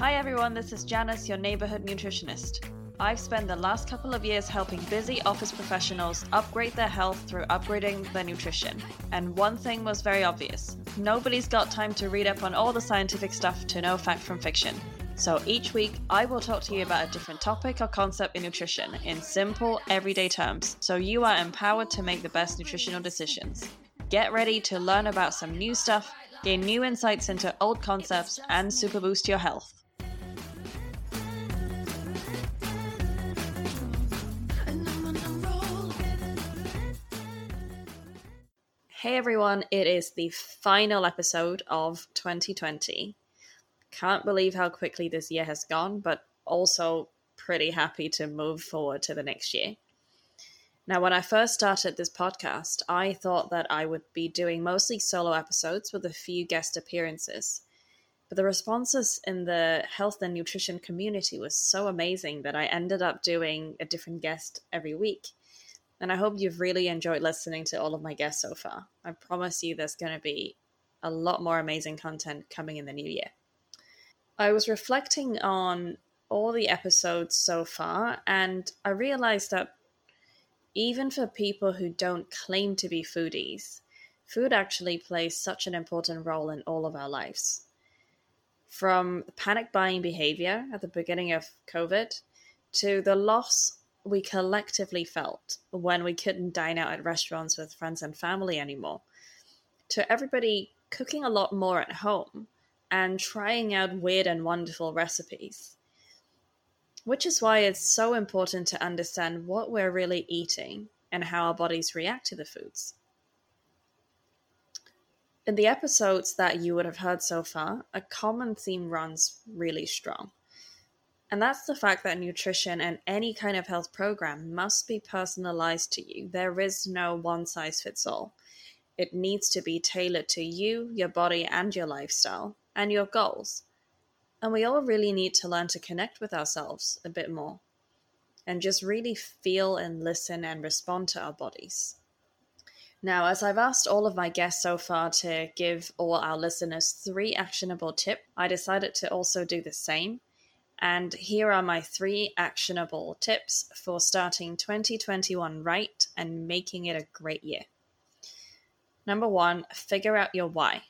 Hi everyone, this is Janice, your neighborhood nutritionist. I've spent the last couple of years helping busy office professionals upgrade their health through upgrading their nutrition. And one thing was very obvious nobody's got time to read up on all the scientific stuff to know fact from fiction. So each week, I will talk to you about a different topic or concept in nutrition in simple, everyday terms, so you are empowered to make the best nutritional decisions. Get ready to learn about some new stuff, gain new insights into old concepts, and super boost your health. Hey everyone, it is the final episode of 2020. Can't believe how quickly this year has gone, but also pretty happy to move forward to the next year. Now, when I first started this podcast, I thought that I would be doing mostly solo episodes with a few guest appearances. But the responses in the health and nutrition community was so amazing that I ended up doing a different guest every week and I hope you've really enjoyed listening to all of my guests so far. I promise you there's going to be a lot more amazing content coming in the new year. I was reflecting on all the episodes so far, and I realized that even for people who don't claim to be foodies, food actually plays such an important role in all of our lives. From panic buying behavior at the beginning of COVID to the loss we collectively felt when we couldn't dine out at restaurants with friends and family anymore, to everybody cooking a lot more at home and trying out weird and wonderful recipes. Which is why it's so important to understand what we're really eating and how our bodies react to the foods. In the episodes that you would have heard so far, a common theme runs really strong. And that's the fact that nutrition and any kind of health program must be personalized to you. There is no one size fits all. It needs to be tailored to you, your body, and your lifestyle, and your goals. And we all really need to learn to connect with ourselves a bit more and just really feel and listen and respond to our bodies. Now, as I've asked all of my guests so far to give all our listeners three actionable tips, I decided to also do the same and here are my three actionable tips for starting 2021 right and making it a great year. Number one, figure out your why.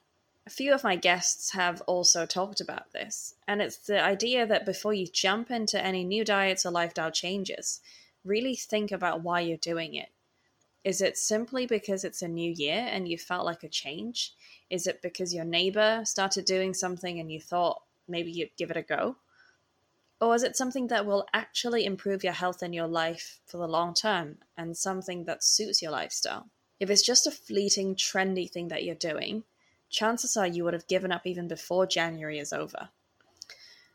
A few of my guests have also talked about this, and it's the idea that before you jump into any new diets or lifestyle changes, really think about why you're doing it. Is it simply because it's a new year and you felt like a change? Is it because your neighbor started doing something and you thought maybe you'd give it a go? Or is it something that will actually improve your health and your life for the long term and something that suits your lifestyle? If it's just a fleeting, trendy thing that you're doing, chances are you would have given up even before January is over.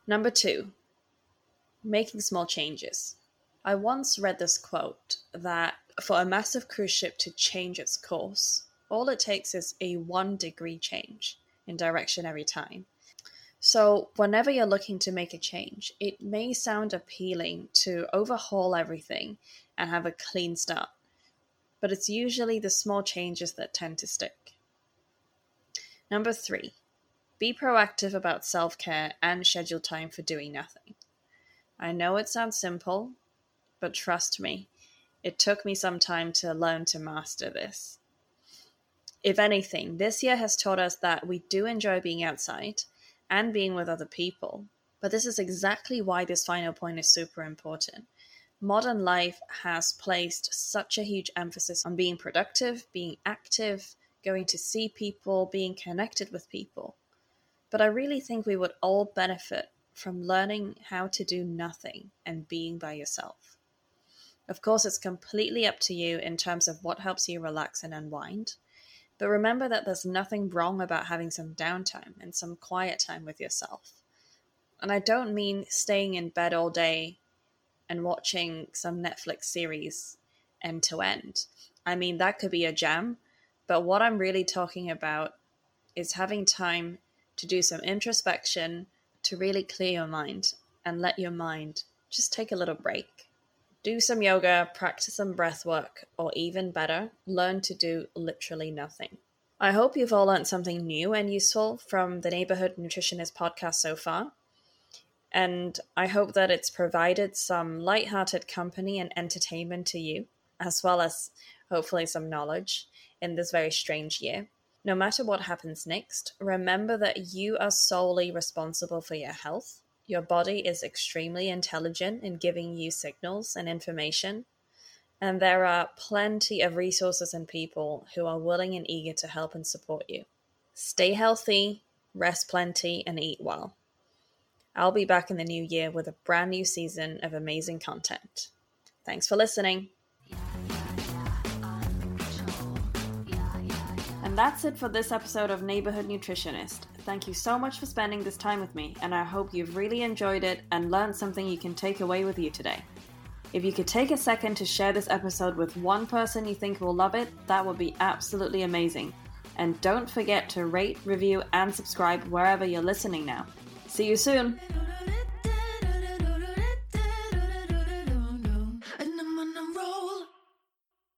Number two, making small changes. I once read this quote that for a massive cruise ship to change its course, all it takes is a one degree change in direction every time. So, whenever you're looking to make a change, it may sound appealing to overhaul everything and have a clean start, but it's usually the small changes that tend to stick. Number three, be proactive about self care and schedule time for doing nothing. I know it sounds simple, but trust me, it took me some time to learn to master this. If anything, this year has taught us that we do enjoy being outside and being with other people. But this is exactly why this final point is super important. Modern life has placed such a huge emphasis on being productive, being active, going to see people, being connected with people. But I really think we would all benefit from learning how to do nothing and being by yourself. Of course, it's completely up to you in terms of what helps you relax and unwind. But remember that there's nothing wrong about having some downtime and some quiet time with yourself. And I don't mean staying in bed all day and watching some Netflix series end to end. I mean, that could be a jam, but what I'm really talking about is having time to do some introspection, to really clear your mind and let your mind just take a little break do some yoga, practice some breath work, or even better, learn to do literally nothing. I hope you've all learned something new and useful from the Neighborhood Nutritionist podcast so far. And I hope that it's provided some light-hearted company and entertainment to you, as well as hopefully some knowledge in this very strange year. No matter what happens next, remember that you are solely responsible for your health. Your body is extremely intelligent in giving you signals and information, and there are plenty of resources and people who are willing and eager to help and support you. Stay healthy, rest plenty, and eat well. I'll be back in the new year with a brand new season of amazing content. Thanks for listening. And that's it for this episode of Neighborhood Nutritionist. Thank you so much for spending this time with me, and I hope you've really enjoyed it and learned something you can take away with you today. If you could take a second to share this episode with one person you think will love it, that would be absolutely amazing. And don't forget to rate, review, and subscribe wherever you're listening now. See you soon!